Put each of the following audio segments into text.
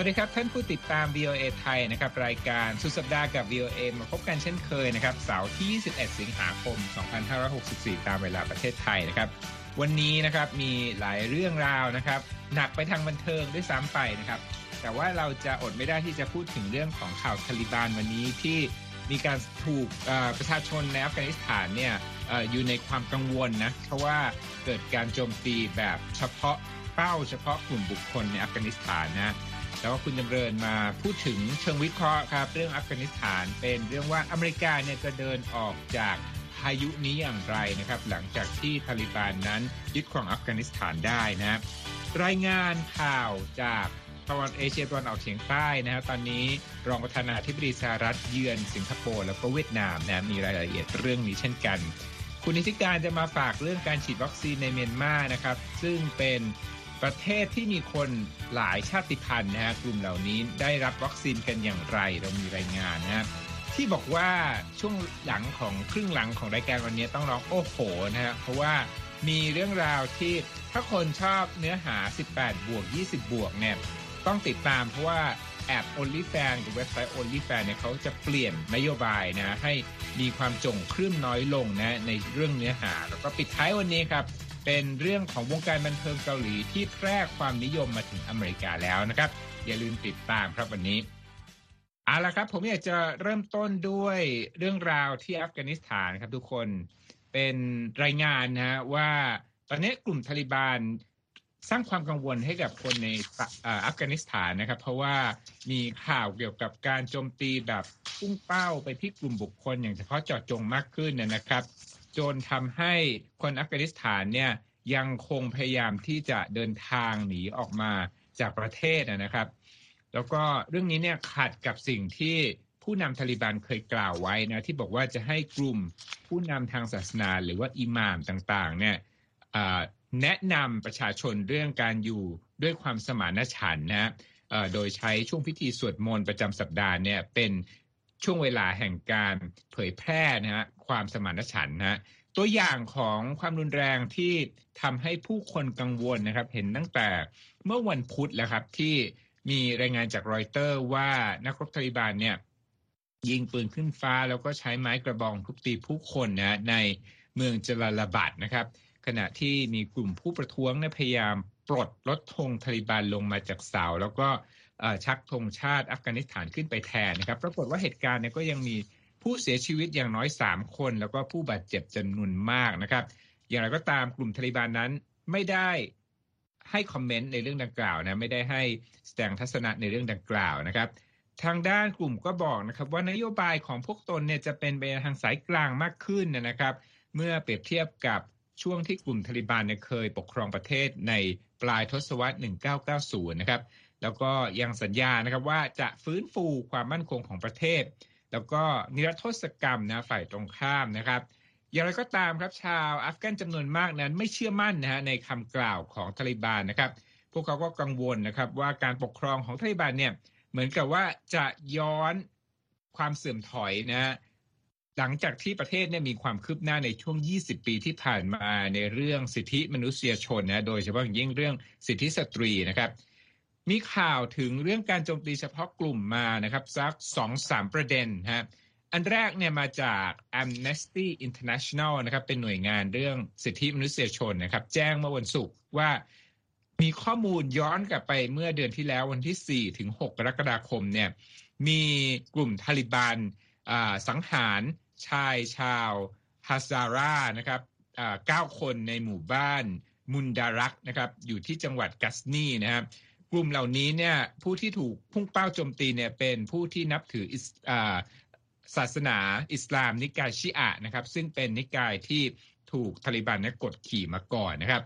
วัสดีครับ ท่านผู้ติดตาม VOA ไทยนะครับ รายการสุดสัปดาห์กับ VOA มาพบกันเช่นเคยนะครับ เสาร์ที่ 21 สิงหาคม 2564 ตามเวลาประเทศไทยนะครับ วันนี้นะครับมีหลายเรื่องราวนะครับ หนักไปทางบันเทิงด้วยซ้ำไปนะครับ แต่ว่าเราจะอดไม่ได้ที่จะพูดถึงเรื่องของข่าวทาลิบานวันนี้ที่มีการถูกประชาชนในอัฟกานิสถานเนี่ยอยู่ในความกังวลนะเพราะว่าเกิดการโจมตีแบบเฉพาะเป้าเฉพาะกลุ่มบุคคลในอัฟกานิสถานนะ แล้วก็คุณจำเริญมาพูดถึงเชิงวิเคราะห์ครับ เรื่องอัฟกานิสถานเป็นเรื่องว่าอเมริกาเนี่ยจะเดินออกจากพายุนี้อย่างไรนะครับ หลังจากที่ทาลิบานนั้นยึดครองอัฟกานิสถานได้นะรายงานข่าวจากตะวันเอเชียตะวันออกเฉียงใต้นะครับตอนนี้รองประธานาธิบดีสหรัฐเยือนสิงคโปร์แล้วก็เวียดนามนะมีรายละเอียดเรื่องนี้เช่นกัน คุณนิติการจะมาฝากเรื่องการฉีดวัคซีนในเมียนมานะครับ ซึ่งเป็น ประเทศที่มีคนหลายชาติพันธุ์นะฮะกลุ่มเหล่านี้ได้รับวัคซีนกันอย่างไรเรามีรายงานนะที่บอกว่าช่วงหลังของครึ่งหลังของรายการวันนี้ต้องร้องโอ้โหนะฮะเพราะว่ามีเรื่องราวที่ถ้าคนชอบเนื้อหา 18 บวก 20 บวกเนี่ยต้องติดตามเพราะว่าแอป OnlyFans กับเว็บไซต์ OnlyFans เนี่ยเขาจะเปลี่ยนนโยบายนะให้มีความจงคลื่นน้อยลงนะในเรื่องเนื้อหา แล้วก็ปิดท้ายวันนี้ครับ เป็นเรื่องของวงการบันเทิงเกาหลีที่แพร่ความนิยมมาถึงอเมริกาแล้วนะครับ อย่าลืมติดตามครับวันนี้เอาละครับผมอยากจะเริ่มต้นด้วยเรื่องราวที่อัฟกานิสถานครับทุกคนเป็นรายงานนะว่าตอนนี้กลุ่มทาลิบานสร้างความกังวลให้กับคนในอัฟกานิสถานนะครับ เพราะว่ามีข่าวเกี่ยวกับการโจมตีแบบพุ่งเป้าไปที่กลุ่มบุคคลอย่างเฉพาะเจาะจงมากขึ้นนะครับ จนทำให้คนอัฟกานิสถานเนี่ยยังคงพยายามที่จะเดินทางหนีออกมาจากประเทศนะครับ แล้วก็เรื่องนี้เนี่ยขัดกับสิ่งที่ผู้นำทาลิบันเคยกล่าวไว้นะที่บอกว่าจะให้กลุ่มผู้นำทางศาสนาหรือว่าอิหม่ามต่างๆเนี่ยแนะนำประชาชนเรื่องการอยู่ด้วยความสมานฉันท์นะโดยใช้ช่วงพิธีสวดมนต์ประจำสัปดาห์เนี่ยเป็น ช่วงเวลาแห่งการเผยแพร่นะฮะความสมานฉันท์นะตัวอย่างของความรุนแรงที่ทำให้ผู้คนกังวลนะครับ เห็นตั้งแต่เมื่อวันพุธแล้วครับที่มีรายงานจากรอยเตอร์ว่านักรบตาลิบานเนี่ยยิงปืนขึ้นฟ้าแล้วก็ใช้ไม้กระบองทุบตีผู้คนนะในเมืองจลาลาบัดนะครับ ขณะที่มีกลุ่มผู้ประท้วงเนี่ยพยายามปลดรถธงทาลิบานลงมาจากเสาแล้วก็ ชักธงชาติอัฟกานิสถานขึ้นไปแทนนะครับปรากฏว่าเหตุการณ์เนี่ยก็ยังมีผู้เสียชีวิตอย่างน้อย 3 คน แล้วก็ผู้บาดเจ็บจำนวนมากนะครับ อย่างไรก็ตามกลุ่มทาลิบานนั้นไม่ได้ให้คอมเมนต์ในเรื่องดังกล่าวนะไม่ได้ให้แสดงทัศนะในเรื่องดังกล่าวนะครับ ทางด้านกลุ่มก็บอกนะครับว่านโยบายของพวกตนเนี่ยจะเป็นไปทางสายกลางมากขึ้นนะครับ เมื่อเปรียบเทียบกับช่วงที่กลุ่มทาลิบานเนี่ยเคยปกครองประเทศในปลายทศวรรษ 1990 นะครับ แล้วก็ยังสัญญานะครับว่าจะฟื้นฟูความมั่นคงของประเทศ แล้วก็นิรโทษกรรมนะฝ่ายตรงข้ามนะครับ อย่างไรก็ตามครับชาวอัฟกันจำนวนมากนั้นไม่เชื่อมั่นนะฮะในคำกล่าวของทาลิบานนะครับ พวกเขาก็กังวลนะครับว่าการปกครองของทาลิบานเนี่ยเหมือนกับว่าจะย้อนความเสื่อมถอยนะหลังจากที่ประเทศเนี่ยมีความคืบหน้าในช่วง 20 ปีที่ผ่านมาในเรื่องสิทธิมนุษยชนนะ โดยเฉพาะอย่างยิ่งเรื่องสิทธิสตรีนะครับ มีข่าวถึงเรื่องการโจมตีเฉพาะกลุ่มมานะครับสักสองสามประเด็นฮะอันแรกเนี่ยมาจาก Amnesty International นะครับเป็นหน่วยงานเรื่องสิทธิมนุษยชนนะครับ แจ้งเมื่อวันศุกร์ว่ามีข้อมูลย้อนกลับไปเมื่อเดือนที่แล้ววันที่ 4 ถึง 6 กรกฎาคมเนี่ยมีกลุ่มทาลิบันสังหารชายชาวฮาซารานะครับเก้าคนในหมู่บ้านมุนดารักนะครับอยู่ที่จังหวัดกัสนีนะครับ กลุ่มเหล่านี้เนี่ยผู้ที่ถูกพุ่งเป้าโจมตีเนี่ยเป็นผู้ที่นับถือศาสนาอิสลามนิกายชิอะนะครับซึ่งเป็นนิกายที่ถูกทาลิบันนกดขี่มาก่อนนะครับ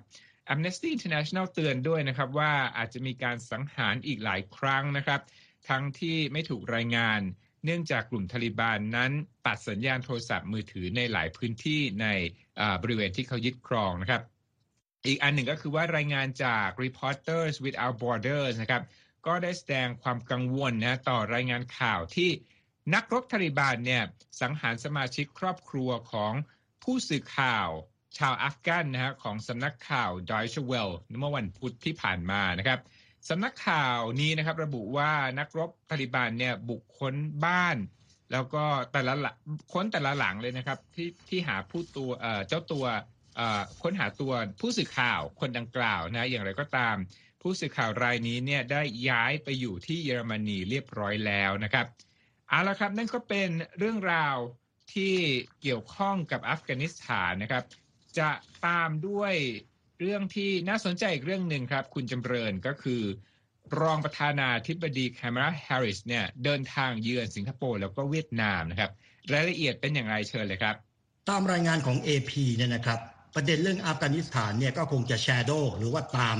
Amnesty International เตือนด้วยนะครับว่าอาจจะมีการสังหารอีกหลายครั้งนะครับ ทั้งที่ไม่ถูกรายงาน เนื่องจากกลุ่มทาลิบันนั้นตัดสัญญาณโทรศัพท์มือถือในหลายพื้นที่ในบริเวณที่เขายึดครองนะครับ อีกอันหนึ่งก็คือว่ารายงานจาก Reporters Without Borders นะครับก็ได้แสดงความกังวลนะต่อรายงานข่าวที่นักรบทาริบานเนี่ยสังหารสมาชิกครอบครัวของผู้สื่อข่าวชาวอัฟกันนะฮะของสำนักข่าว Deutsche Welle เมื่อวันพุธที่ผ่านมานะครับสำนักข่าวนี้นะครับระบุว่านักรบตาลิบันเนี่ยบุกค้นบ้าน แล้วก็แต่ละค้นแต่ละหลังเลยนะครับที่ที่หาผู้ตัวเจ้าตัว ค้นหาตัวผู้สื่อข่าวคนดังกล่าวนะอย่างไรก็ตาม ผู้สื่อข่าวรายนี้เนี่ยได้ย้ายไปอยู่ที่เยอรมนีเรียบร้อยแล้วนะครับเอาละครับนั่นก็เป็นเรื่องราวที่เกี่ยวข้องกับอัฟกานิสถานนะครับ จะตามด้วยเรื่องที่น่าสนใจอีกเรื่องหนึ่งครับ คุณจำเริญก็คือ รองประธานาธิบดีคามาลาแฮร์ริสเนี่ยเดินทางเยือนสิงคโปร์แล้วก็เวียดนามนะครับ รายละเอียดเป็นอย่างไรเชิญเลยครับ ตามรายงานของ AP เนี่ยนะครับ ประเด็นเรื่องอัฟกานิสถานเนี่ยก็คงจะ shadow หรือว่าตาม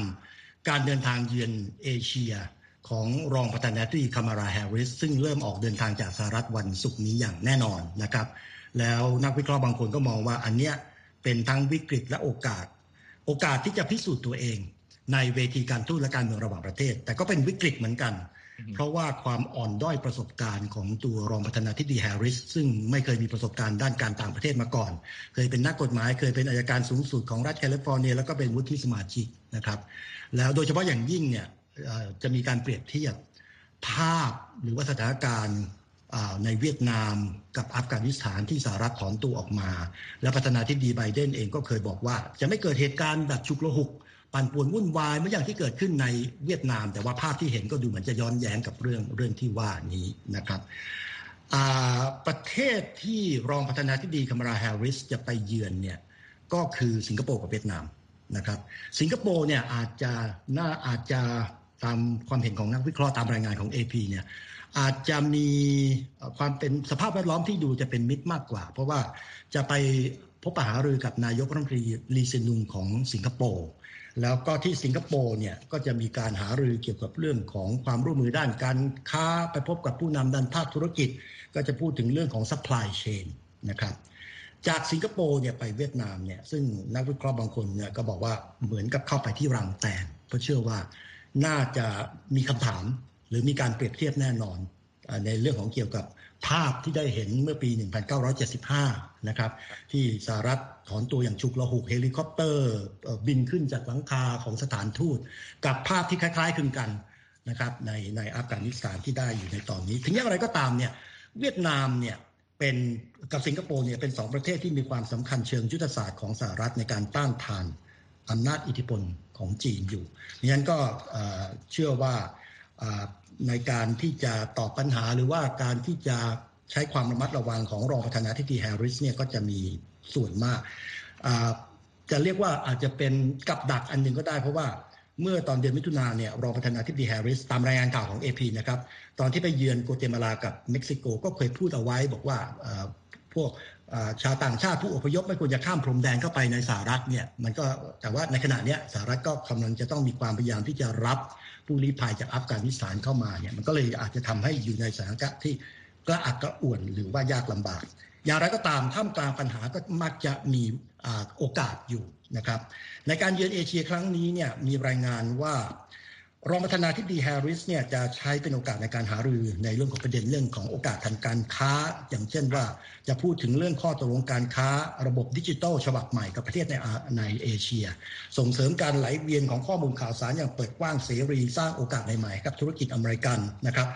การเดินทางเยือนเอเชียของรองประธานาธิบดีคามาลาแฮร์ริส ซึ่งเริ่มออกเดินทางจากสหรัฐวันศุกร์นี้อย่างแน่นอนนะครับ แล้วนักวิเคราะห์บางคนก็มองว่าอันเนี้ยเป็นทั้งวิกฤตและโอกาส โอกาสที่จะพิสูจน์ตัวเอง ในเวทีการทูตและการเมืองระหว่างประเทศ แต่ก็เป็นวิกฤตเหมือนกัน เพราะว่าความอ่อนด้อยประสบการณ์ของตัวรองประธานาธิบดีแฮร์ริส ซึ่งไม่เคยมีประสบการณ์ด้านการต่างประเทศมาก่อน เคยเป็นนักกฎหมาย เคยเป็นอัยการสูงสุดของรัฐแคลิฟอร์เนีย แล้วก็เป็นวุฒิสมาชิกนะครับ แล้วโดยเฉพาะอย่างยิ่งเนี่ยจะมีการเปรียบเทียบภาพหรือว่าสถานการณ์ในเวียดนามกับอัฟกานิสถานที่สหรัฐถอนตัวออกมา และประธานาธิบดีไบเดนเองก็เคยบอกว่า จะไม่เกิดเหตุการณ์แบบฉุกละหุก ปั่นป่วนวุ่นวายเมื่ออย่างที่เกิดขึ้นในเวียดนาม แต่ว่าภาพที่เห็นก็ดูเหมือนจะย้อนแย้งกับเรื่องเรื่องที่ว่านี้นะครับประเทศที่รองประธานาธิบดีคามาราแฮร์ริสจะไปเยือนเนี่ยก็คือสิงคโปร์กับเวียดนามนะครับ สิงคโปร์เนี่ยอาจจะน่าอาจจะตามความเห็นของนักวิเคราะห์ตามรายงานของ AP เนี่ยอาจจะมีความเป็นสภาพแวดล้อมที่ดูจะเป็นมิตรมากกว่า เพราะว่าจะไปพบปะหารือกับนายกรัฐมนตรีลีเซนุงของสิงคโปร์ แล้วก็ที่สิงคโปร์เนี่ยก็จะมีการหารือเกี่ยวกับเรื่องของความร่วมมือด้านการค้าไปพบกับผู้นำด้านภาคธุรกิจ ก็จะพูดถึงเรื่องของ supply chain นะครับจากสิงคโปร์เนี่ยไปเวียดนามเนี่ยซึ่งนักวิเคราะห์บางคนเนี่ยก็บอกว่าเหมือนกับเข้าไปที่รังแตนเพราะเชื่อว่าน่าจะมีคำถามหรือมีการเปรียบเทียบแน่นอนในเรื่องของเกี่ยวกับ ภาพที่ได้เห็นเมื่อปี 1975 นะครับ ที่สหรัฐถอนตัวอย่างฉุกละหุกเฮลิคอปเตอร์บินขึ้นจากหลังคาของสถานทูต กับภาพที่คล้ายๆคลึงกันนะครับในในอัฟกานิสถานที่ได้อยู่ในตอนนี้ ถึงอย่างไรก็ตามเนี่ยเวียดนามเนี่ยเป็นกับสิงคโปร์เนี่ยเป็นสองประเทศที่มีความสำคัญเชิงยุทธศาสตร์ของสหรัฐในการต้านทานอำนาจอิทธิพลของจีนอยู่ดังนั้นก็เชื่อว่า ในการที่จะตอบปัญหาหรือว่าการที่จะใช้ความระมัดระวังของรองประธานาธิบดีแฮร์ริสเนี่ยก็จะมีส่วนมาก จะเรียกว่าอาจจะเป็นกับดักอันหนึ่งก็ได้เพราะว่าเมื่อตอนเดือนมิถุนาเนี่ยรองประธานาธิบดีแฮร์ริสตามรายงานข่าวของ AP นะครับตอนที่ไปเยือนโกเตมาลากับเม็กซิโกก็เคยพูดเอาไว้บอกว่าพวกชาวต่างชาติผู้อพยพไม่ควรจะข้ามพรมแดนเข้าไปในสหรัฐเนี่ยมันก็แต่ว่าในขณะนี้สหรัฐก็กำลังจะต้องมีความพยายามที่จะรับ ผู้ลี้ภัยจากอัฟกานิสถานเข้ามาเนี่ยมันก็เลยอาจจะทำให้อยู่ในสถานการณ์ที่กระอักกระอ่วนหรือว่ายากลำบาก อย่างไรก็ตามท่ามกลางปัญหาก็มักจะมีโอกาสอยู่นะครับในการเยือนเอเชียครั้งนี้เนี่ยมีรายงานว่า รองประธานาธิบดีแฮร์ริสเนี่ยจะใช้เป็นโอกาสในการหารือในเรื่องของประเด็นเรื่องของโอกาสทางการค้า อย่างเช่นว่าจะพูดถึงเรื่องข้อตกลงการค้าระบบดิจิทัลฉบับใหม่กับประเทศในในเอเชีย ส่งเสริมการไหลเวียนของข้อมูลข่าวสารอย่างเปิดกว้างเสรีสร้างโอกาสใหม่ๆกับธุรกิจอเมริกันนะครับ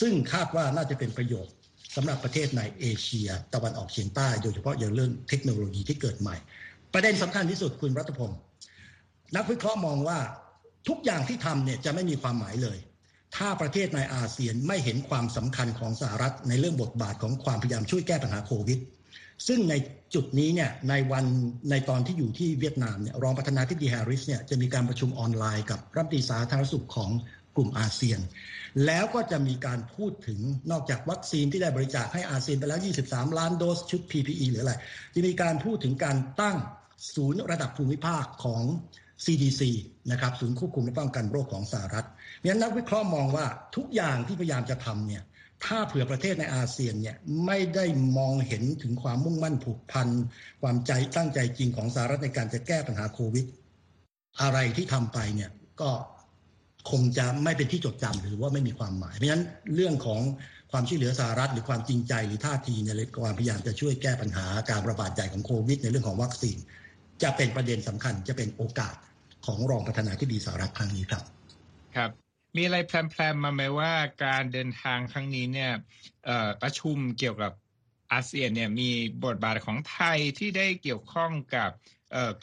ซึ่งคาดว่าน่าจะเป็นประโยชน์สำหรับประเทศในเอเชีย ตะวันออกเฉียงใต้โดยเฉพาะอย่างเรื่องเทคโนโลยีที่เกิดใหม่ ประเด็นสำคัญที่สุดคุณรัตพงศ์นักวิเคราะห์มองว่า ทุกอย่างที่ทำเนี่ยจะไม่มีความหมายเลย ถ้าประเทศในอาเซียนไม่เห็นความสำคัญของสหรัฐในเรื่องบทบาทของความพยายามช่วยแก้ปัญหาโควิด ซึ่งในจุดนี้เนี่ยในวันในตอนที่อยู่ที่เวียดนามเนี่ยรองประธานาธิบดีแฮร์ริสเนี่ยจะมีการประชุมออนไลน์กับรัฐมนตรีสาธารณสุขของกลุ่มอาเซียน แล้วก็จะมีการพูดถึงนอกจากวัคซีนที่ได้บริจาคให้อาเซียนไปแล้ว 23 ล้านโดสชุด PPE หรืออะไร จะมีการพูดถึงการตั้งศูนย์ระดับภูมิภาคของ CDC นะครับศูนย์ควบคุมและป้องกันโรคของสหรัฐเนี่ยนักวิเคราะห์มองว่าทุกอย่างที่พยายามจะทำเนี่ยถ้าเผื่อประเทศในอาเซียนเนี่ยไม่ได้มองเห็นถึงความมุ่งมั่นผูกพัน ความใจตั้งใจจริงของสหรัฐในการจะแก้ปัญหาโควิด อะไรที่ทำไปเนี่ยก็คงจะไม่เป็นที่จดจำหรือว่าไม่มีความหมาย เพราะฉะนั้นเรื่องของความช่วยเหลือสหรัฐ หรือความจริงใจหรือท่าทีในความพยายามจะช่วยแก้ปัญหาการระบาดใหญ่ของโควิด ในเรื่องของวัคซีน จะเป็นประเด็นสำคัญจะเป็นโอกาสของรองประธานาธิบดีสหรัฐครั้งนี้ครับ ครับ มีอะไรแพลนๆมาไหมว่าการเดินทางครั้งนี้เนี่ยประชุมเกี่ยวกับอาเซียนเนี่ยมีบทบาทของไทยที่ได้เกี่ยวข้องกับ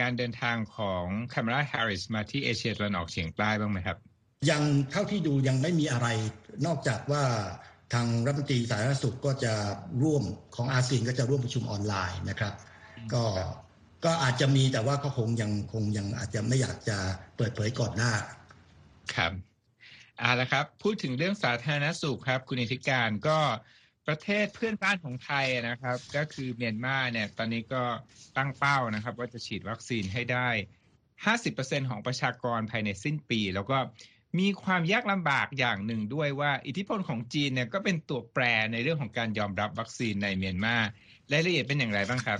การเดินทางของคามาราแฮร์ริสมาที่เอเชียตะวันออกเฉียงใต้บ้างไหมครับ ยังเท่าที่ดูยังไม่มีอะไร นอกจากว่าทางรัฐมนตรีสาธารณสุขก็จะร่วมของอาเซียนก็จะร่วมประชุมออนไลน์นะครับ ก็ ก็อาจจะมีแต่ว่าก็คงยังคงยังอาจจะไม่อยากจะเปิดเผยก่อนหน้า ครับเอาละครับ พูดถึงเรื่องสาธารณสุขครับ คุณอิทธิการก็ประเทศเพื่อนบ้านของไทยนะครับ ก็คือเมียนมาเนี่ย ตอนนี้ก็ตั้งเป้านะครับ ว่าจะฉีดวัคซีนให้ได้ 50%ของประชากรภายในสิ้นปี แล้วก็มีความยากลำบากอย่างหนึ่งด้วยว่า อิทธิพลของจีนเนี่ยก็เป็นตัวแปรในเรื่องของการยอมรับวัคซีนในเมียนมารายละเอียดเป็นอย่างไรบ้างครับ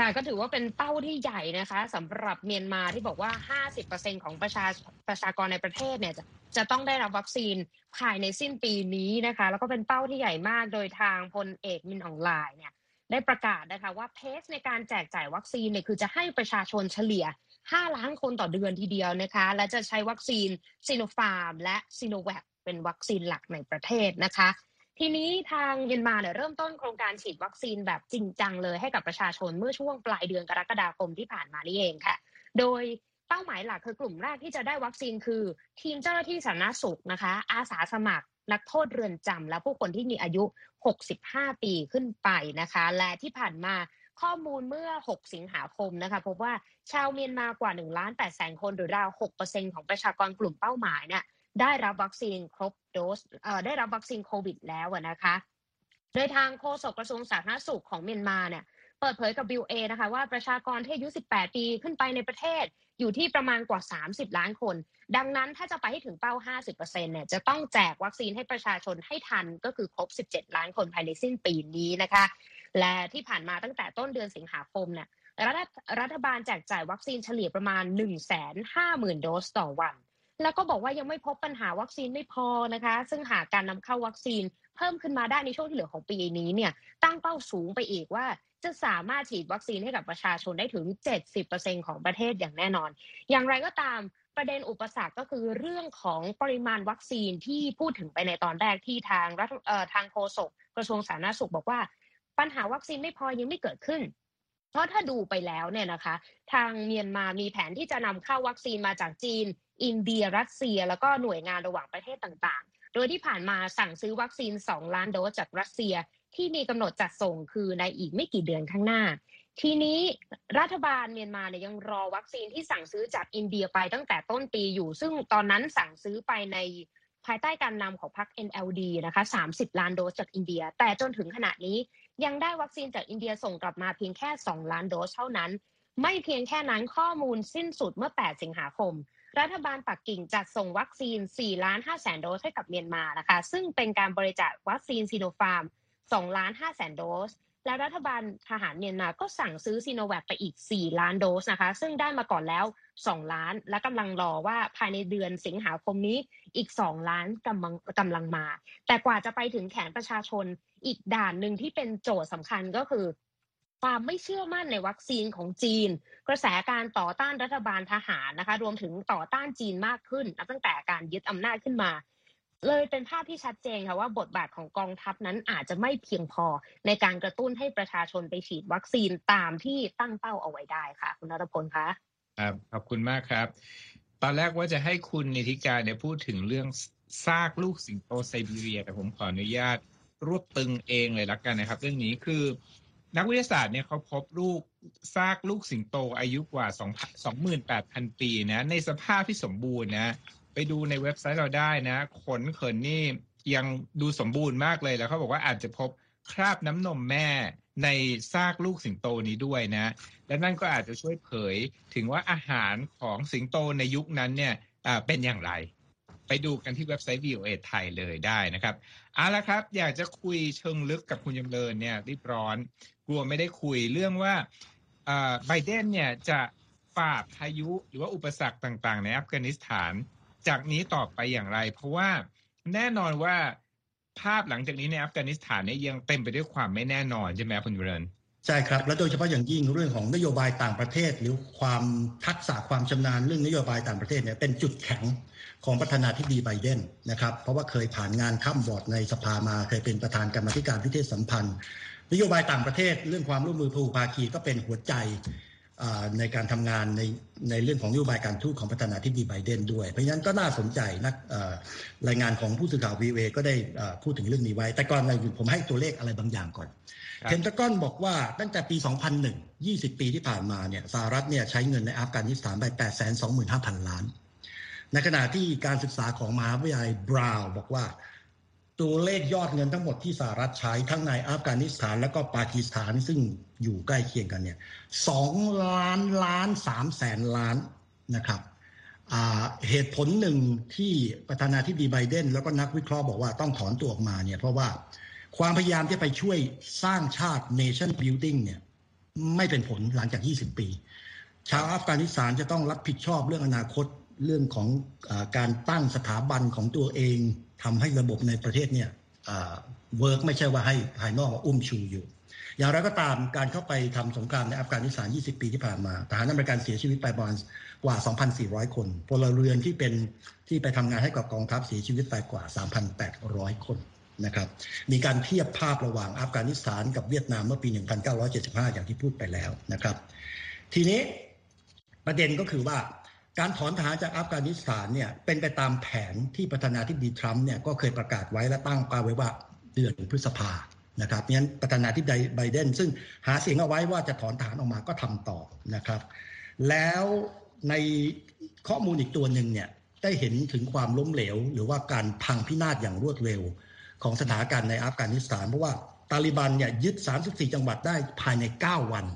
ค่ะก็ถือว่าเป็นเป้าที่ใหญ่นะคะสำหรับเมียนมาที่บอกว่า 50%ของประชาประชากรในประเทศเนี่ยจะจะต้องได้รับวัคซีนภายในสิ้นปีนี้นะคะ แล้วก็เป็นเป้าที่ใหญ่มากโดยทางพลเอกมินอองไลน์เนี่ยได้ประกาศนะคะว่าเพสในการแจกจ่ายวัคซีนเนี่ยคือจะให้ประชาชนเฉลี่ย 5 ล้านคนต่อเดือนทีเดียวนะคะ และจะใช้วัคซีนซีโนฟาร์ม และซีโนแวคเป็นวัคซีนหลักในประเทศนะคะ ทีนี้ทางเยนมาเนี่ยเริ่มต้นโครงการฉีดวัคซีนแบบจริงจังเลยให้กับประชาชนเมื่อช่วงปลายเดือนกรกฎาคมที่ผ่านมานี่เองค่ะ โดยเป้าหมายหลักคือกลุ่มแรกที่จะได้วัคซีนคือ ทีมเจ้าหน้าที่สาธารณสุขนะคะ อาสาสมัครนักโทษเรือนจำและผู้คนที่มีอายุ 65 ปีขึ้นไปนะคะ และที่ผ่านมาข้อมูลเมื่อ 6 สิงหาคมนะคะพบว่าชาวเมียนมากว่า1ล้าน8แสนคนหรือราว 6%ของประชากรกลุ่มเป้าหมายเนี่ย ได้รับวัคซีนครบโดสได้รับวัคซีนโควิดแล้วนะคะโดยทางโฆษกกระทรวงสาธารณสุขของเมียนมาเนี่ยเปิดเผยกับบิวเอนะคะว่าประชากรที่อายุ 18 ปีขึ้นไปในประเทศอยู่ที่ประมาณกว่า 30 ล้านคน ดังนั้นถ้าจะไปให้ถึงเป้า 50%เนี่ยจะต้องแจกวัคซีนให้ประชาชนให้ทันก็คือครบ 17 ล้านคนภายในสิ้นปีนี้นะคะ และที่ผ่านมาตั้งแต่ต้นเดือนสิงหาคมเนี่ยรัฐรัฐบาลแจกจ่ายวัคซีนเฉลี่ยประมาณ 150,000 โดสต่อวัน แล้วก็บอกว่ายังไม่พบปัญหาวัคซีนไม่พอนะคะ ซึ่งหากการนำเข้าวัคซีนเพิ่มขึ้นมาได้ในช่วงที่เหลือของปีนี้เนี่ยตั้งเป้าสูงไปอีกว่าจะสามารถฉีดวัคซีนให้กับประชาชนได้ถึง 70%ของประเทศอย่างแน่นอน อย่างไรก็ตามประเด็นอุปสรรคก็คือเรื่องของปริมาณวัคซีนที่พูดถึงไปในตอนแรกที่ทางรัฐทางโฆษกกระทรวงสาธารณสุขบอกว่า ปัญหาวัคซีนไม่พอยังไม่เกิดขึ้น เพราะถ้าดูไปแล้วเนี่ยนะคะ ทางเมียนมามีแผนที่จะนำเข้าวัคซีนมาจากจีน อินเดียรัสเซีย แล้วก็หน่วยงานระหว่างประเทศต่างๆ โดยที่ผ่านมาสั่งซื้อวัคซีน 2 ล้านโดสจากรัสเซียที่มีกำหนดจัดส่งคือในอีกไม่กี่เดือนข้างหน้า ทีนี้รัฐบาลเมียนมาเนี่ยยังรอวัคซีนที่สั่งซื้อจากอินเดียไปตั้งแต่ต้นปีอยู่ ซึ่งตอนนั้นสั่งซื้อไปในภายใต้การนำของพรรค NLD นะคะ 30 ล้านโดสจากอินเดีย แต่จนถึงขณะนี้ ยังได้วัคซีนจากอินเดียส่งกลับมาเพียงแค่ 2 ล้านโดสเท่านั้น ไม่เพียงแค่นั้นข้อมูลสิ้นสุดเมื่อ 8 สิงหาคม รัฐบาลปักกิ่งจัดส่งวัคซีน 4 ล้าน5แสนโดสให้กับเมียนมานะคะ ซึ่งเป็นการบริจาควัคซีนซีโนฟาร์ม 2 ล้าน5แสนโดส และรัฐบาลทหารเมียนมาก็สั่งซื้อซีโนแวคไปอีก 4 ล้านโดสนะคะ ซึ่งได้มาก่อนแล้ว 2 ล้าน และกำลังรอว่าภายในเดือนสิงหาคมนี้อีก 2 ล้านกำลังกำลังมา แต่กว่าจะไปถึงแขนประชาชนอีกด่านหนึ่งที่เป็นโจทย์สำคัญก็คือ ความไม่เชื่อมั่นในวัคซีนของจีน กระแสการต่อต้านรัฐบาลทหารนะคะ รวมถึงต่อต้านจีนมากขึ้นนับตั้งแต่การยึดอำนาจขึ้นมา เลยเป็นภาพที่ชัดเจนค่ะว่าบทบาทของกองทัพนั้นอาจจะไม่เพียงพอในการกระตุ้นให้ประชาชนไปฉีดวัคซีนตามที่ตั้งเป้าเอาไว้ได้ค่ะ คุณนัทพลคะครับขอบคุณมากครับ ตอนแรกว่าจะให้คุณนิติการเนี่ยพูดถึงเรื่องซากลูกสิงโตไซบีเรีย แต่ผมขออนุญาตรวบตึงเองเลยละกันนะครับ เรื่องนี้คือนักวิทยาศาสตร์เนี่ยเขาพบลูกซากลูกสิงโตอายุกว่า 28,000 ปีนะในสภาพที่สมบูรณ์นะ ไปดูในเว็บไซต์เราได้นะ ขนเขินนี่ยังดูสมบูรณ์มากเลยแล้วเขาบอกว่าอาจจะพบคราบน้ำนมแม่ในซากลูกสิงโตนี้ด้วยนะ และนั่นก็อาจจะช่วยเผยถึงว่าอาหารของสิงโตในยุคนั้นเนี่ยเป็นอย่างไร ไปดูกันที่เว็บไซต์ VOA ไทยเลยได้นะครับเอาละครับ อยากจะคุยเชิงลึกกับคุณยำเลินเนี่ยรีบร้อน กลัวไม่ได้คุยเรื่องว่าไบเดนเนี่ยจะฝ่าบพายุหรือว่าอุปสรรคต่างๆ ในอัฟกานิสถาน จากนี้ต่อไปอย่างไร เพราะว่าแน่นอนว่าภาพหลังจากนี้ในอัฟกานิสถานเนี่ยยังเต็มไปด้วยความไม่แน่นอนใช่ไหมคุณยูเรนใช่ครับ และโดยเฉพาะอย่างยิ่งเรื่องของนโยบายต่างประเทศ หรือความทักษะความชำนาญเรื่องนโยบายต่างประเทศเนี่ยเป็นจุดแข็งของประธานาธิบดีไบเดนนะครับ เพราะว่าเคยผ่านงานข้ามบอร์ดในสภามาเคยเป็นประธานกรรมธิการพิเทศสัมพันธ์ นโยบายต่างประเทศเรื่องความร่วมมือภูภาคีก็เป็นหัวใจ ในการทำงานในในเรื่องของนโยบายการทูตของประธานาธิบดีไบเดนด้วย เพราะฉะนั้นก็น่าสนใจนักรายงานของผู้สื่อข่าววีเอก็ได้พูดถึงเรื่องนี้ไว้ แต่ก่อนในผมให้ตัวเลขอะไรบางอย่างก่อนเพนทากอนบอกว่าตั้งแต่ปี 2001 20 ปีที่ผ่านมาเนี่ยสหรัฐเนี่ยใช้เงินในอัฟกานิสถานไป 825,000 ล้าน ในขณะที่การศึกษาของมหาวิทยาลัยบราวน์บอกว่า ตัวเลขยอดเงินทั้งหมดที่สหรัฐใช้ทั้งในอัฟกานิสถานและก็ปากีสถานซึ่งอยู่ใกล้เคียงกันเนี่ยสองล้านล้านสามแสนล้านนะครับเหตุผลหนึ่งที่ประธานาธิบดีไบเดนแล้วก็นักวิเคราะห์บอกว่าต้องถอนตัวออกมาเนี่ยเพราะว่าความพยายามที่ไปช่วยสร้างชาติ nation building เนี่ยไม่เป็นผลหลังจาก 20 ปี ชาวอัฟกานิสถานจะต้องรับผิดชอบเรื่องอนาคตเรื่องของอการตั้งสถาบันของตัวเอง ทำให้ระบบในประเทศเนี่ย work ไม่ใช่ว่าให้ภายนอกมาอุ้มชูอยู่ อย่างไรก็ตามการเข้าไปทำสงครามในอัฟกานิสถาน 20 ปีที่ผ่านมาทหารอเมริกันเสียชีวิตไปประมาณกว่า 2,400 คนพลเรือนที่เป็นที่ไปทำงานให้กับกองทัพเสียชีวิตไปกว่า 3,800 คนนะครับ มีการเทียบภาพระหว่างอัฟกานิสถานกับเวียดนามเมื่อปี 1975 อย่างที่พูดไปแล้วนะครับ ทีนี้ประเด็นก็คือว่า การถอนทหารจากอัฟกานิสถานเนี่ยเป็นไปตามแผนที่ประธานาธิบดีทรัมป์เนี่ยก็เคยประกาศไว้และตั้งเป้าไว้ว่าเดือนพฤษภานะครับงั้นประธานาธิบดีไบเดนซึ่งหาเสียงเอาไว้ว่าจะถอนทหารออกมาก็ทำต่อนะครับ แล้วในข้อมูลอีกตัวหนึ่งเนี่ยได้เห็นถึงความล้มเหลว หรือว่าการพังพินาศอย่างรวดเร็ว ของสถานการณ์ในอัฟกานิสถานเพราะว่าตาลิบันเนี่ยยึด 34 จังหวัดได้ภายใน 9 วัน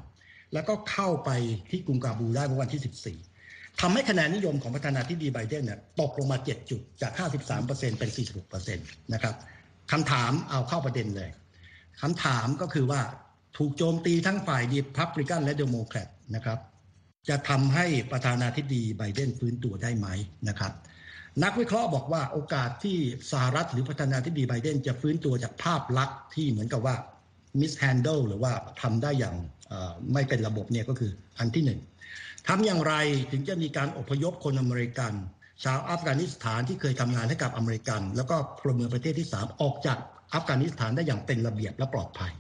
แล้วก็เข้าไปที่กรุงคาบูลได้เมื่อวันที่ 14 ทำให้คะแนนนิยมของประธานาธิบดีไบเดนเนี่ยตกลงมา 7 จุดจาก 53%เป็น 46%นะครับคำถามเอาเข้าประเด็นเลยคำถามก็คือว่าถูกโจมตีทั้งฝ่ายรีพับลิกันและเดโมแครตนะครับ จะทำให้ประธานาธิบดีไบเดนฟื้นตัวได้ไหมนะครับ นักวิเคราะห์บอกว่าโอกาสที่สหรัฐหรือประธานาธิบดีไบเดนจะฟื้นตัวจากภาพลักษณ์ที่เหมือนกับว่า mishandle หรือว่าทำได้อย่างไม่เป็นระบบเนี่ยก็คืออันที่หนึ่ง ทำอย่างไรถึงจะมีการอพยพคนอเมริกัน ชาวอัฟกานิสถานที่เคยทำงานให้กับอเมริกัน แล้วก็พลเมืองประเทศที่สามออกจากอัฟกานิสถานได้อย่างเป็นระเบียบและปลอดภัย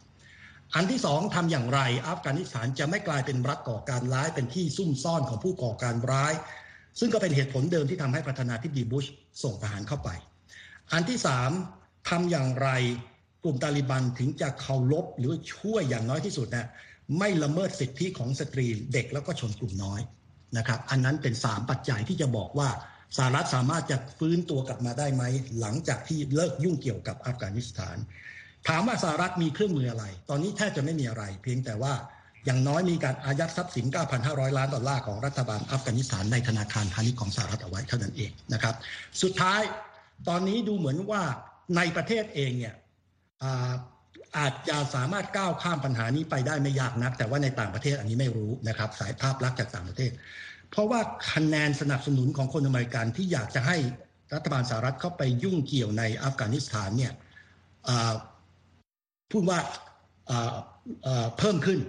อันที่สองทำอย่างไร อัฟกานิสถานจะไม่กลายเป็นรัฐก่อการร้ายเป็นที่ซุ่มซ่อนของผู้ก่อการร้าย ซึ่งก็เป็นเหตุผลเดิมที่ทำให้ประธานาธิบดีบุชส่งทหารเข้าไป อันที่สามทำอย่างไรกลุ่มตาลิบันถึงจะเคารพหรือช่วยอย่างน้อยที่สุดนะ ไม่ละเมิดสิทธิของสตรีเด็กแล้วก็ชนกลุ่มน้อยนะครับ อันนั้นเป็นสามปัจจัยที่จะบอกว่าสหรัฐสามารถจะฟื้นตัวกลับมาได้ไหม หลังจากที่เลิกยุ่งเกี่ยวกับอัฟกานิสถาน ถามว่าสหรัฐมีเครื่องมืออะไร ตอนนี้แทบจะไม่มีอะไร เพียงแต่ว่าอย่างน้อยมีการอายัดทรัพย์สิน 9,500 ล้านดอลลาร์ของรัฐบาลอัฟกานิสถานในธนาคารพาณิชย์ของสหรัฐเอาไว้เท่านั้นเองนะครับ สุดท้ายตอนนี้ดูเหมือนว่าในประเทศเองเนี่ย อาจจะสามารถก้าวข้ามปัญหานี้ไปได้ไม่ยากนัก แต่ว่าในต่างประเทศอันนี้ไม่รู้นะครับ สายภาพลักษณ์จากต่างประเทศ เพราะว่าคะแนนสนับสนุนของคนอเมริกันที่อยากจะให้รัฐบาลสหรัฐเข้าไปยุ่งเกี่ยวในอัฟกานิสถานเนี่ยพูดว่าเพิ่มขึ้น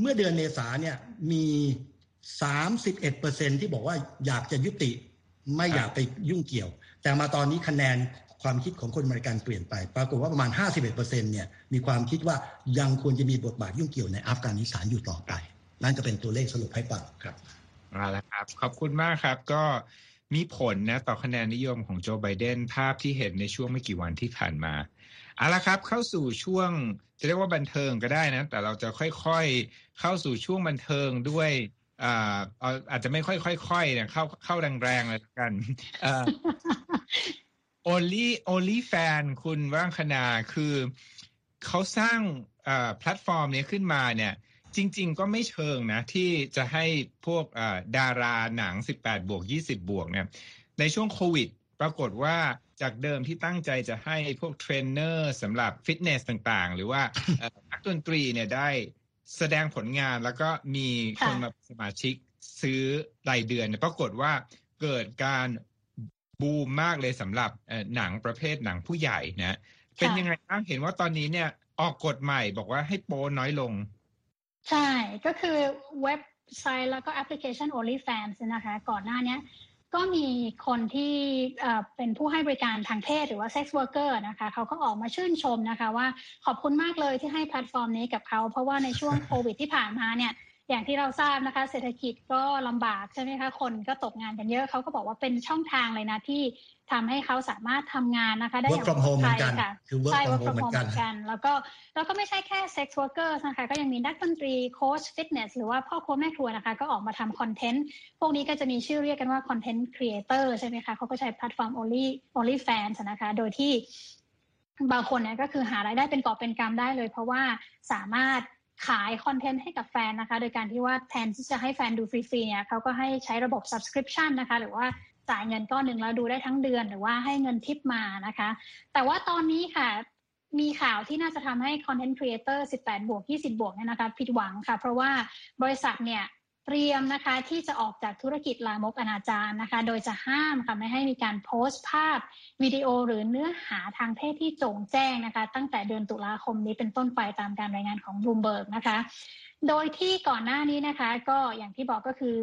เมื่อเดือนเมษาเนี่ยมี 31%ที่บอกว่าอยากจะยุติไม่อยากไปยุ่งเกี่ยว แต่มาตอนนี้คะแนน ความคิดของคนอเมริกันเปลี่ยนไป ปรากฏว่าประมาณ 51%เนี่ยมีความคิดว่ายังควรจะมีบทบาทยุ่งเกี่ยวในอัฟกานิสถานอยู่ต่อไป นั่นจะเป็นตัวเลขสรุปให้ฟังครับเอาละครับ ขอบคุณมากครับก็มีผลนะต่อคะแนนนิยมของโจไบเดนภาพที่เห็นในช่วงไม่กี่วันที่ผ่านมาเอาละครับ เข้าสู่ช่วงจะเรียกว่าบันเทิงก็ได้นะ แต่เราจะค่อยๆ เข้าสู่ช่วงบันเทิงด้วยอ่าอาจจะไม่ค่อยๆค่อยๆเนี่ยเข้าเข้าแรงๆเลยกัน อ่า only only fan คุณว่างคณาคือเขาสร้างอ่าแพลตฟอร์มนี้ขึ้นมาเนี่ย จริง ๆ ก็ไม่เชิงนะ ที่จะให้พวกดาราหนัง 18 บวก 20 บวกเนี่ยในช่วงโควิด ปรากฏว่าจากเดิมที่ตั้งใจจะให้พวกเทรนเนอร์สำหรับฟิตเนสต่างๆ หรือว่านักดนตรีเนี่ยได้แสดงผลงานแล้วก็มีคนมาสมาชิกซื้อรายเดือน ปรากฏว่าเกิดการ บูมมากเลยสำหรับหนังประเภทหนังผู้ใหญ่นะเป็นยังไงบ้างเห็นว่าตอนนี้เนี่ยออกกฎใหม่บอกว่าให้โป๊น้อยลง ใช่ก็คือเว็บไซต์แล้วก็แอปพลิเคชัน OnlyFans นะคะ ก่อนหน้านี้ก็มีคนที่เป็นผู้ให้บริการทางเพศหรือว่า sex worker นะคะเขาก็ออกมาชื่นชมนะคะ ว่าขอบคุณมากเลยที่ให้แพลตฟอร์มนี้กับเขา เพราะว่าในช่วงโควิดที่ผ่านมาเนี่ย อย่างที่เราทราบนะคะ เศรษฐกิจก็ลำบากใช่ไหมคะคนก็ตกงานกันเยอะเขาก็บอกว่าเป็นช่องทางเลยนะที่ทำให้เขาสามารถทำงานนะคะ ได้อย่างปลอดภัยค่ะใช่ work from home เหมือนกัน แล้วก็แล้วก็ไม่ใช่แค่ sex workers นะคะ ก็ยังมีนักดนตรีโค้ชฟิตเนสหรือว่าพ่อครัวแม่ครัวนะคะ ก็ออกมาทำคอนเทนต์ พวกนี้ก็จะมีชื่อเรียกกันว่า content creator ใช่ไหมคะเขาก็ใช้แพลตฟอร์ม only OnlyFans นะคะ โดยที่บางคนเนี่ยก็คือหารายได้เป็นกอบเป็นกำได้เลย เพราะว่าสามารถ ขายคอนเทนต์ให้กับแฟนนะคะ โดยการที่ว่าแทนที่จะให้แฟนดูฟรีๆเนี่ยเขาก็ให้ใช้ระบบ subscription นะคะ หรือว่าจ่ายเงินก้อนหนึ่งแล้วดูได้ทั้งเดือนหรือว่าให้เงินทิปมานะคะ แต่ว่าตอนนี้ค่ะมีข่าวที่น่าจะทำให้ content creator 18 บวก 20 บวกเนี่ยนะคะผิดหวังค่ะ เพราะว่าบริษัทเนี่ย เตรียมนะคะที่จะออกจากธุรกิจลามกอนาจารนะคะ โดยจะห้ามค่ะไม่ให้มีการโพสต์ภาพวิดีโอหรือเนื้อหาทางเพศที่โจ่งแจ้งนะคะ ตั้งแต่เดือนตุลาคมนี้เป็นต้นไปตามการรายงานของบลูมเบิร์กนะคะ โดยที่ก่อนหน้านี้นะคะ ก็อย่างที่บอกก็คือ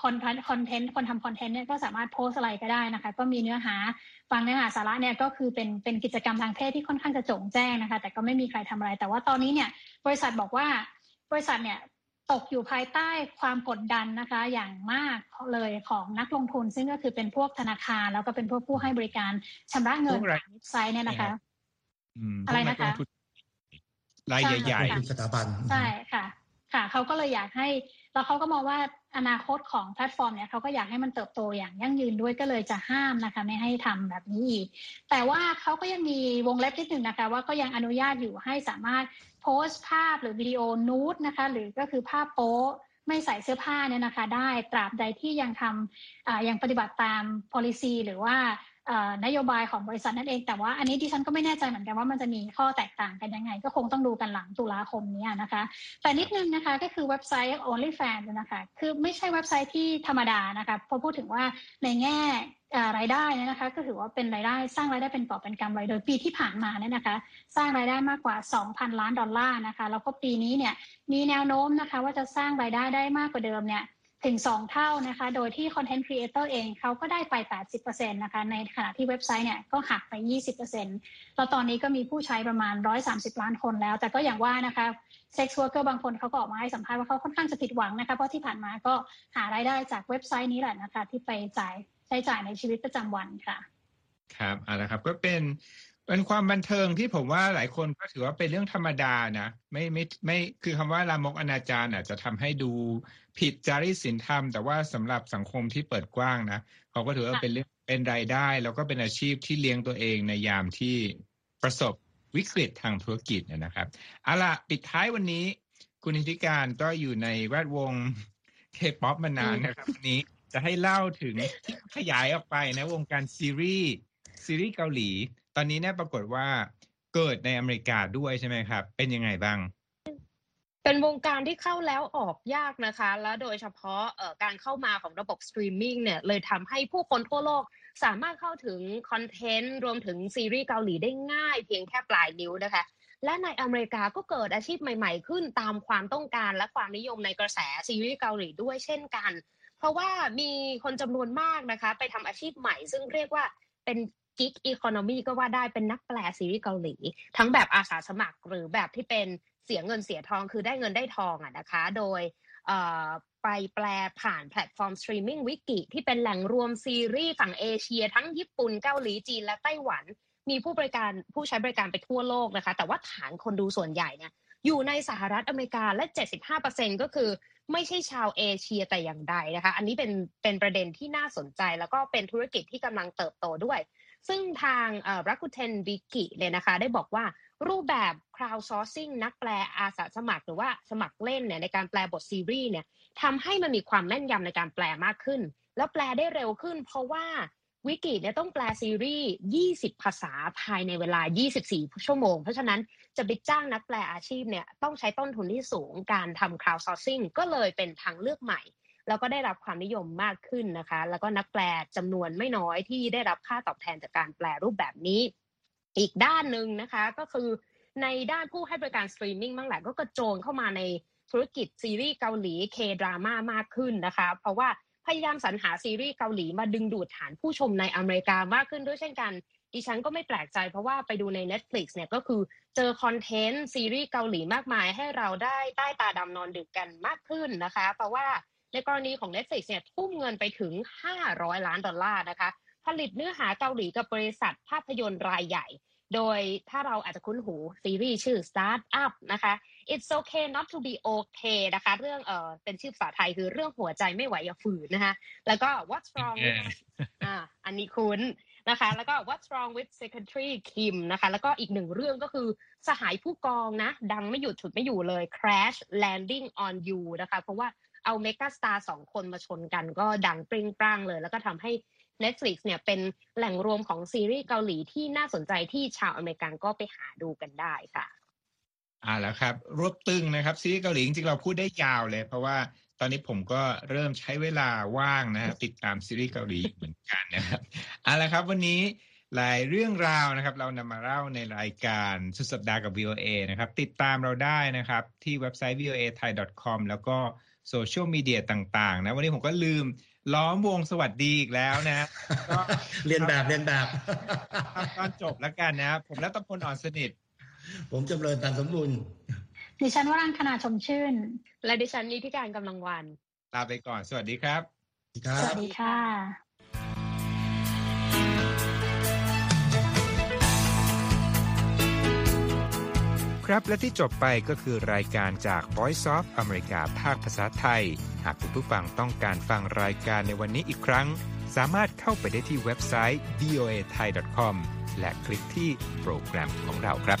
คอนคอนเทนต์คนทำคอนเทนต์เนี่ยก็สามารถโพสต์อะไรก็ได้นะคะ ก็มีเนื้อหาฟังเนื้อหาสาระเนี่ยก็คือเป็นเป็นกิจกรรมทางเพศที่ค่อนข้างจะโจงแจ้งนะคะ แต่ก็ไม่มีใครทำอะไร แต่ว่าตอนนี้เนี่ยบริษัทบอกว่าบริษัทเนี่ย ตกอยู่ภายใต้ความกดดันนะคะ อย่างมากเลยของนักลงทุน ซึ่งก็คือเป็นพวกธนาคาร แล้วก็เป็นพวกผู้ให้บริการชำระเงินเว็บไซต์เนี่ยนะคะอะไรนะคะรายใหญ่ๆสถาบันใช่ค่ะ ค่ะเขาก็เลยอยากให้แล้วเขาก็มองว่าอนาคตของแพลตฟอร์มเนี่ยเขาก็อยากให้มันเติบโตอย่างยั่งยืนด้วยก็เลยจะห้ามนะคะ ไม่ให้ทำแบบนี้อีก แต่ว่าเขาก็ยังมีวงเล็บนิดหนึ่งนะคะ ว่าก็ยังอนุญาตอยู่ให้สามารถ โพสต์ภาพหรือวิดีโอนูดนะคะ หรือก็คือภาพโป๊ไม่ใส่เสื้อผ้าเนี่ยนะคะ ได้ตราบใดที่ยังทำยังปฏิบัติตาม policy หรือว่า นโยบายของบริษัทนั่นเอง แต่ว่าอันนี้ดิฉันก็ไม่แน่ใจเหมือนกันว่ามันจะมีข้อแตกต่างกันยังไง ก็คงต้องดูกันหลังตุลาคมนี้นะคะ แต่นิดนึงนะคะก็คือเว็บไซต์ OnlyFans นะคะ คือไม่ใช่เว็บไซต์ที่ธรรมดานะคะพอพูดถึงว่าในแง่รายได้เนี่ยนะคะก็ถือว่าเป็นรายได้สร้างรายได้เป็นกอบเป็นกำเลยโดยปีที่ผ่านมาเนี่ยนะคะ สร้างรายได้มากกว่า 2,000 ล้านดอลลาร์นะคะแล้วก็ปีนี้เนี่ยมีแนวโน้มนะคะ ว่าจะสร้างรายได้ได้มากกว่าเดิมเนี่ย ถึง 2 เท่านะคะ โดยที่ content creator เองเขาก็ได้ไป 80%นะคะ ในขณะที่เว็บไซต์เนี่ยก็หักไป 20%แล้วตอนนี้ก็มีผู้ใช้ประมาณ 130 ล้านคนแล้ว แต่ก็อย่างว่านะคะ sex worker บางคนเขาก็ออกมาให้สัมภาษณ์ว่าเขาค่อนข้างจะผิดหวังนะคะ เพราะที่ผ่านมาก็หารายได้จากเว็บไซต์นี้แหละนะคะ ที่ไปจ่ายใช้จ่ายในชีวิตประจำวันค่ะ ครับเอาละครับก็เป็น เป็นความบันเทิงที่ผมว่าหลายคนก็ถือว่าเป็นเรื่องธรรมดานะ ไม่ไม่ไม่คือคำว่าลามกอนาจารอาจจะทำให้ดูผิดจารีตศีลธรรม แต่ว่าสำหรับสังคมที่เปิดกว้างนะเขาก็ถือว่าเป็นเรื่องเป็นรายได้ แล้วก็เป็นอาชีพที่เลี้ยงตัวเองในยามที่ประสบวิกฤตทางธุรกิจนะครับเอาล่ะปิดท้ายวันนี้ คุณธิการก็อยู่ในแวดวงเคป๊อปมานานนะครับวันนี้จะให้เล่าถึงที่ขยายออกไปนะวงการซีรีส์ ซีรีส์เกาหลี ตอนนี้เนี่ยปรากฏว่าเกิดในอเมริกาด้วยใช่ไหมครับ เป็นยังไงบ้าง เป็นวงการที่เข้าแล้วออกยากนะคะ แล้วโดยเฉพาะการเข้ามาของระบบสตรีมมิ่งเนี่ยเลยทำให้ผู้คนทั่วโลกสามารถเข้าถึงคอนเทนต์รวมถึงซีรีส์เกาหลีได้ง่ายเพียงแค่ปลายนิ้วนะคะ และในอเมริกาก็เกิดอาชีพใหม่ ๆ ขึ้นตามความต้องการและความนิยมในกระแสซีรีส์เกาหลีด้วยเช่นกัน เพราะว่ามีคนจำนวนมากนะคะ ไปทำอาชีพใหม่ซึ่งเรียกว่าเป็น gig economy ก็ว่าได้เป็นนักแปลซีรีส์เกาหลี ทั้งแบบอาสาสมัครหรือแบบที่เป็นเสียเงินเสียทองคือได้เงินได้ทองอะนะคะ โดยไปแปลผ่านแพลตฟอร์มสตรีมมิ่ง Viki ที่เป็นแหล่งรวมซีรีส์ฝั่งเอเชีย ทั้งญี่ปุ่นเกาหลีจีนและไต้หวัน มีผู้บริการผู้ใช้บริการไปทั่วโลกนะคะ แต่ว่าฐานคนดูส่วนใหญ่เนี่ยอยู่ในสหรัฐอเมริกาและ 75%ก็คือ ไม่ใช่ชาวเอเชียแต่อย่างใดนะคะ อันนี้เป็นเป็นประเด็นที่น่าสนใจแล้วก็เป็นธุรกิจที่กำลังเติบโตด้วย ซึ่งทางรักุเทนวิกิเนี่ยนะคะ ได้บอกว่ารูปแบบ crowdsourcing นักแปลอาสาสมัคร หรือว่าสมัครเล่นเนี่ยในการแปลบทซีรีส์เนี่ยทำให้มันมีความแม่นยำในการแปลมากขึ้น แล้วแปลได้เร็วขึ้น เพราะว่า Viki เนี่ยต้องแปลซีรีส์ 20 ภาษาภายในเวลา 24 ชั่วโมง เพราะฉะนั้นจะไปจ้างนักแปลอาชีพเนี่ยต้องใช้ต้นทุนที่สูงการทำ crowdsourcing ก็เลยเป็นทางเลือกใหม่ แล้วก็ได้รับความนิยมมากขึ้นนะคะ แล้วก็นักแปลจำนวนไม่น้อยที่ได้รับค่าตอบแทนจากการแปลรูปแบบนี้ อีกด้านหนึ่งนะคะก็คือในด้านผู้ให้บริการสตรีมมิ่งบ้างแหละก็กระโจนเข้ามาในธุรกิจซีรีส์เกาหลี K-drama มากขึ้นนะคะ เพราะว่า พยายามสรรหาซีรีส์เกาหลีมาดึงดูดฐานผู้ชมในอเมริกามากขึ้นด้วยเช่นกัน ดิฉันก็ไม่แปลกใจเพราะว่าไปดูใน Netflix เนี่ยก็คือเจอคอนเทนต์ซีรีส์เกาหลีมากมาย ให้เราได้ใต้ตาดำนอนดึกกันมากขึ้นนะคะ เพราะว่าในกรณีของ Netflix เนี่ยทุ่มเงินไปถึง 500 ล้านดอลลาร์นะคะ ผลิตเนื้อหาเกาหลีกับบริษัทภาพยนตร์รายใหญ่ โดยถ้าเราอาจจะคุ้นหูซีรีส์ชื่อ Start Up นะคะ It's okay not to be okay นะคะ เรื่องเออเป็นชื่อภาษาไทยคือเรื่องหัวใจไม่ไหวอย่าฝืนนะคะ แล้วก็ What's wrong with อ่าอันนี้คุ้นนะคะ แล้วก็ What's wrong with Secretary Kim นะคะ แล้วก็อีกหนึ่งเรื่องก็คือสหายผู้กองนะ ดังไม่หยุดฉุดไม่อยู่เลย Crash Landing on You นะคะ เพราะว่าเอาเมกาสตาร์สองคนมาชนกันก็ดังปริ้งปร้างเลย แล้วก็ทำให้ Netflix เนี่ยเป็นแหล่งรวมของซีรีส์เกาหลีที่น่าสนใจที่ชาวอเมริกันก็ไปหาดูกันได้ค่ะ อ่าแล้วครับ รวบตึงนะครับซีรีส์เกาหลีจริงๆเราพูดได้ยาวเลย เพราะว่าตอนนี้ผมก็เริ่มใช้เวลาว่างนะครับติดตามซีรีส์เกาหลีเหมือนกันนะครับเอาละครับวันนี้หลายเรื่องราวนะครับ เรานำมาเล่าในรายการสุดสัปดาห์กับ VOA นะครับ ติดตามเราได้นะครับ ที่เว็บไซต์ voa thai com แล้วก็โซเชียลมีเดียต่างๆ นะ วันนี้ผมก็ลืมล้อมวงสวัสดีอีกแล้วนะก็เรียนแบบเรียนแบบตอนจบแล้วกันนะครับผมรัตพลอ่อนสนิท ผมจำเริญตันสมบูรณ์ดิฉันวรังคณาชมชื่น และดิฉันนิติการกำลังวันลาไปก่อน สวัสดีครับครัสวับสดีค่ะครับและที่จบไปก็คือรายการจาก Voice of อเมริกาภาคภาษาไทย หากคุณผู้ฟังต้องการฟังรายการในวันนี้อีกครั้ง สามารถเข้าไปได้ที่เว็บไซต์ voa thai com และคลิกที่โปรแกรมของเราครับ